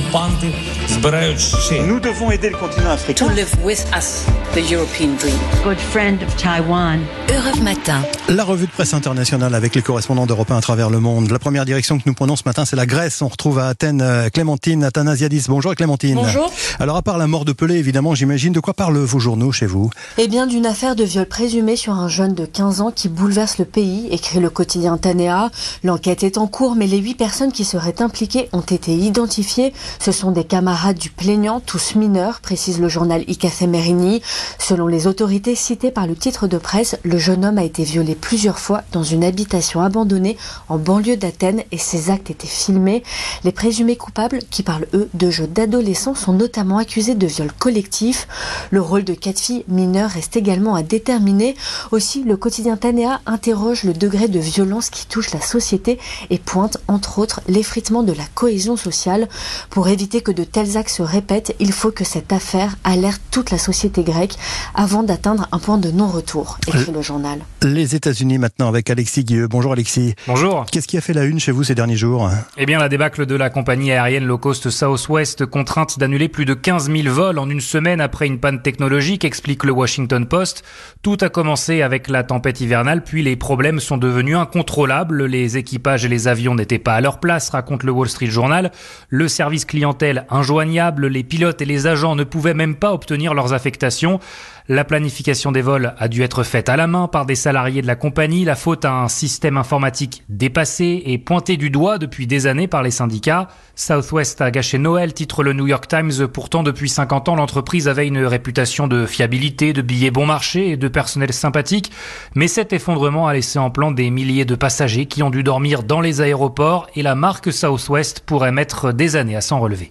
preocupante Nous devons aider le continent africain. To live with us, the European dream. Good friend of Taiwan. Europe Matin. La revue de presse internationale avec les correspondants d'Europe 1 à travers le monde. La première direction que nous prenons ce matin, c'est la Grèce. On retrouve à Athènes euh, Clémentine Athanasiadis. Bonjour Clémentine. Bonjour. Alors à part la mort de Pelé, évidemment, j'imagine, de quoi parlent vos journaux chez vous? Eh bien d'une affaire de viol présumé sur un jeune de 15 ans qui bouleverse le pays, écrit le quotidien Tanea. L'enquête est en cours, mais les huit personnes qui seraient impliquées ont été identifiées. Ce sont des camarades du plaignant, tous mineurs, précise le journal Icafé Merini. Selon les autorités citées par le titre de presse, le jeune homme a été violé plusieurs fois dans une habitation abandonnée en banlieue d'Athènes et ses actes étaient filmés. Les présumés coupables, qui parlent eux de jeux d'adolescents, sont notamment accusés de viol collectif. Le rôle de quatre filles mineures reste également à déterminer. Aussi, le quotidien Tanea interroge le degré de violence qui touche la société et pointe entre autres l'effritement de la cohésion sociale. Pour éviter que de tels actes se répètent, il faut que cette affaire alerte toute la société grecque avant d'atteindre un point de non-retour, écrit le journal. Les États-Unis maintenant avec Alexis Guilleux. Bonjour Alexis. Bonjour. Qu'est-ce qui a fait la une chez vous ces derniers jours? Eh bien, la débâcle de la compagnie aérienne low cost Southwest, contrainte d'annuler plus de 15 000 vols en une semaine après une panne technologique, explique le Washington Post. Tout a commencé avec la tempête hivernale, puis les problèmes sont devenus incontrôlables. Les équipages et les avions n'étaient pas à leur place, raconte le Wall Street Journal. Le service clientèle injoignable, les pilotes et les agents ne pouvaient même pas obtenir leurs affectations. La planification des vols a dû être faite à la main par des salariés de la compagnie. La faute à un système informatique dépassé et pointé du doigt depuis des années par les syndicats. Southwest a gâché Noël, titre le New York Times. Pourtant, depuis 50 ans, l'entreprise avait une réputation de fiabilité, de billets bon marché et de personnel sympathique. Mais cet effondrement a laissé en plan des milliers de passagers qui ont dû dormir dans les aéroports et la marque Southwest pourrait mettre des années à s'en relever.